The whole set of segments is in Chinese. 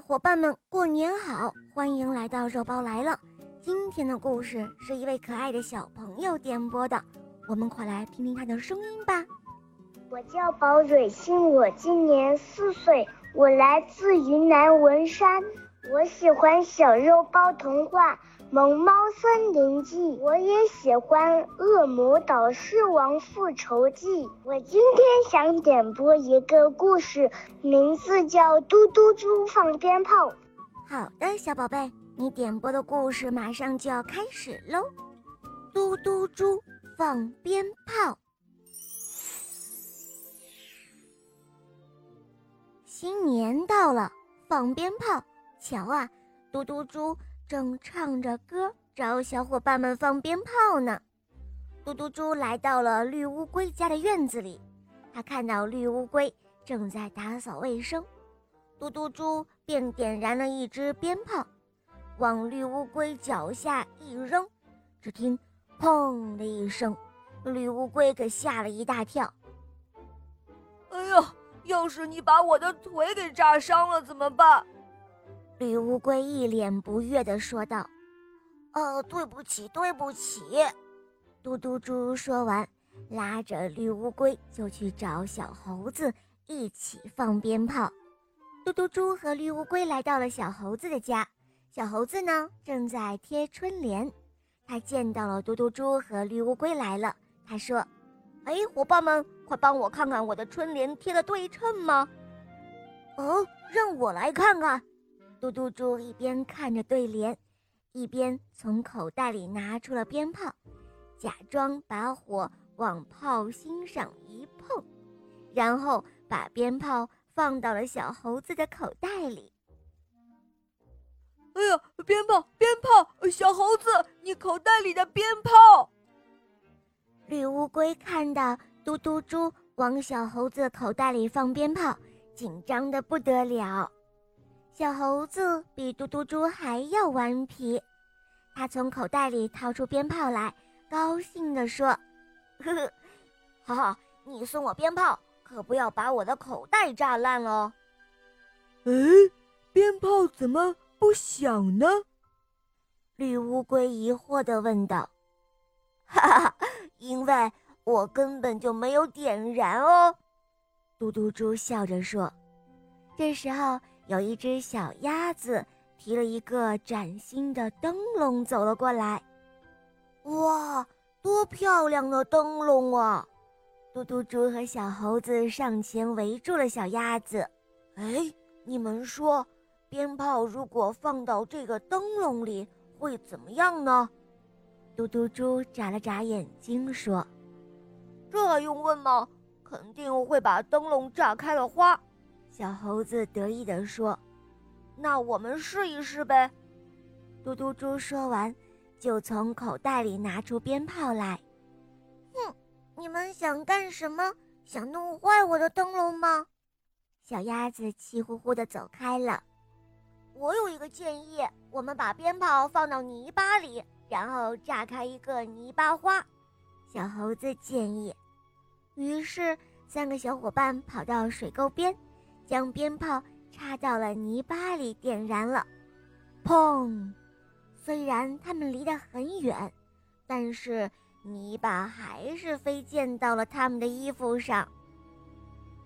伙伴们，过年好！欢迎来到肉包来了。今天的故事是一位可爱的小朋友点播的，我们快来听听他的声音吧。我叫宝蕊欣，我今年四岁，我来自云南文山，我喜欢小肉包童话。《萌猫森林记》，我也喜欢《恶魔岛狮王复仇记》。我今天想点播一个故事，名字叫《嘟嘟猪放鞭炮》。好的，小宝贝，你点播的故事马上就要开始喽！嘟嘟猪放鞭炮，新年到了，放鞭炮。瞧啊，嘟嘟猪。正唱着歌找小伙伴们放鞭炮呢。嘟嘟猪来到了绿乌龟家的院子里，他看到绿乌龟正在打扫卫生，嘟嘟猪便点燃了一支鞭炮，往绿乌龟脚下一扔，只听“砰”的一声，绿乌龟可吓了一大跳。哎呀，要是你把我的腿给炸伤了怎么办？绿乌龟一脸不悦地说道：“哦，对不起，对不起。”嘟嘟猪说完，拉着绿乌龟就去找小猴子一起放鞭炮。嘟嘟猪和绿乌龟来到了小猴子的家，小猴子呢正在贴春联。他见到了嘟嘟猪和绿乌龟来了，他说：“哎，伙伴们，快帮我看看我的春联贴的对称吗？”“哦，让我来看看。”嘟嘟猪一边看着对联，一边从口袋里拿出了鞭炮，假装把火往炮芯上一碰，然后把鞭炮放到了小猴子的口袋里。哎呀，鞭炮，鞭炮！小猴子，你口袋里的鞭炮！绿乌龟看到嘟嘟猪往小猴子口袋里放鞭炮，紧张的不得了。小猴子比嘟嘟猪还要顽皮，他从口袋里掏出鞭炮来，高兴地说：“呵呵，哈哈，你送我鞭炮，可不要把我的口袋炸烂哦。”哎，鞭炮怎么不响呢？绿乌龟疑惑地问道。“哈哈，因为我根本就没有点燃哦。”嘟嘟猪笑着说。这时候。有一只小鸭子提了一个崭新的灯笼走了过来，哇，多漂亮的灯笼啊！嘟嘟猪和小猴子上前围住了小鸭子。哎，你们说，鞭炮如果放到这个灯笼里会怎么样呢？嘟嘟猪眨了眨眼睛说：“这还用问吗？肯定会把灯笼炸开了花。”小猴子得意地说：“那我们试一试呗。”嘟嘟猪说完，就从口袋里拿出鞭炮来。哼，你们想干什么？想弄坏我的灯笼吗？小鸭子气呼呼地走开了。我有一个建议，我们把鞭炮放到泥巴里，然后炸开一个泥巴花。小猴子建议。于是，三个小伙伴跑到水沟边。将鞭炮插到了泥巴里，点燃了，砰！虽然他们离得很远，但是泥巴还是飞溅到了他们的衣服上。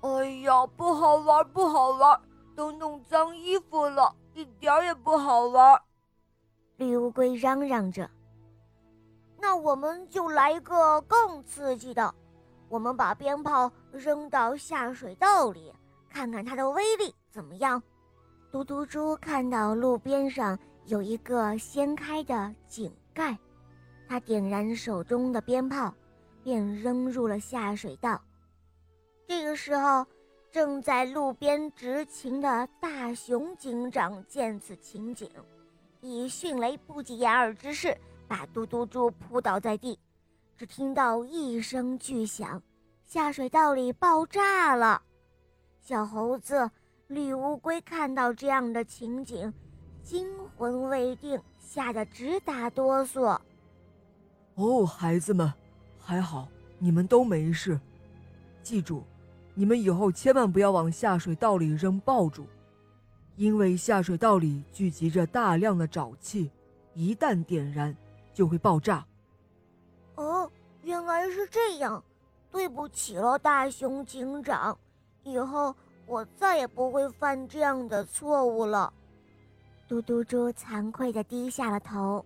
哎呀，不好玩，不好玩，都弄脏衣服了，一点也不好玩。绿乌龟嚷嚷着：“那我们就来一个更刺激的，我们把鞭炮扔到下水道里。”看看它的威力怎么样？嘟嘟猪看到路边上有一个掀开的井盖，他点燃手中的鞭炮，便扔入了下水道。这个时候，正在路边执勤的大熊警长见此情景，以迅雷不及掩耳之势把嘟嘟猪扑倒在地。只听到一声巨响，下水道里爆炸了。小猴子、绿乌龟看到这样的情景，惊魂未定，吓得直打哆嗦。哦，孩子们，还好你们都没事。记住，你们以后千万不要往下水道里扔爆竹，因为下水道里聚集着大量的沼气，一旦点燃就会爆炸。哦，原来是这样，对不起了，大熊警长，以后我再也不会犯这样的错误了。嘟嘟猪惭愧地低下了头。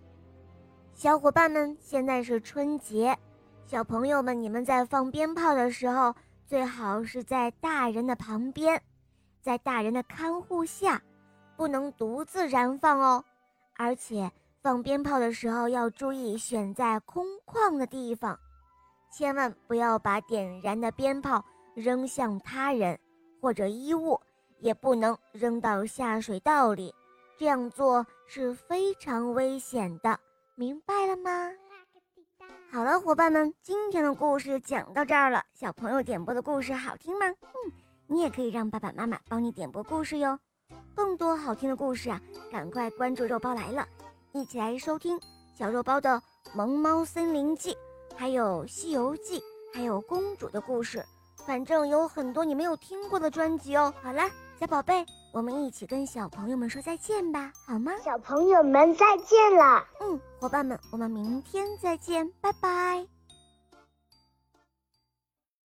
小伙伴们，现在是春节，小朋友们，你们在放鞭炮的时候，最好是在大人的旁边，在大人的看护下，不能独自燃放哦。而且放鞭炮的时候要注意选在空旷的地方，千万不要把点燃的鞭炮扔向他人或者衣物，也不能扔到下水道里，这样做是非常危险的。明白了吗？好了，伙伴们，今天的故事讲到这儿了。小朋友点播的故事好听吗？嗯，你也可以让爸爸妈妈帮你点播故事哟。更多好听的故事啊，赶快关注肉包来了，一起来收听小肉包的《萌猫森林记》，还有《西游记》，还有公主的故事，反正有很多你没有听过的专辑哦。好了，小宝贝。我们一起跟小朋友们说再见吧，好吗？小朋友们再见了。嗯，伙伴们，我们明天再见，拜拜。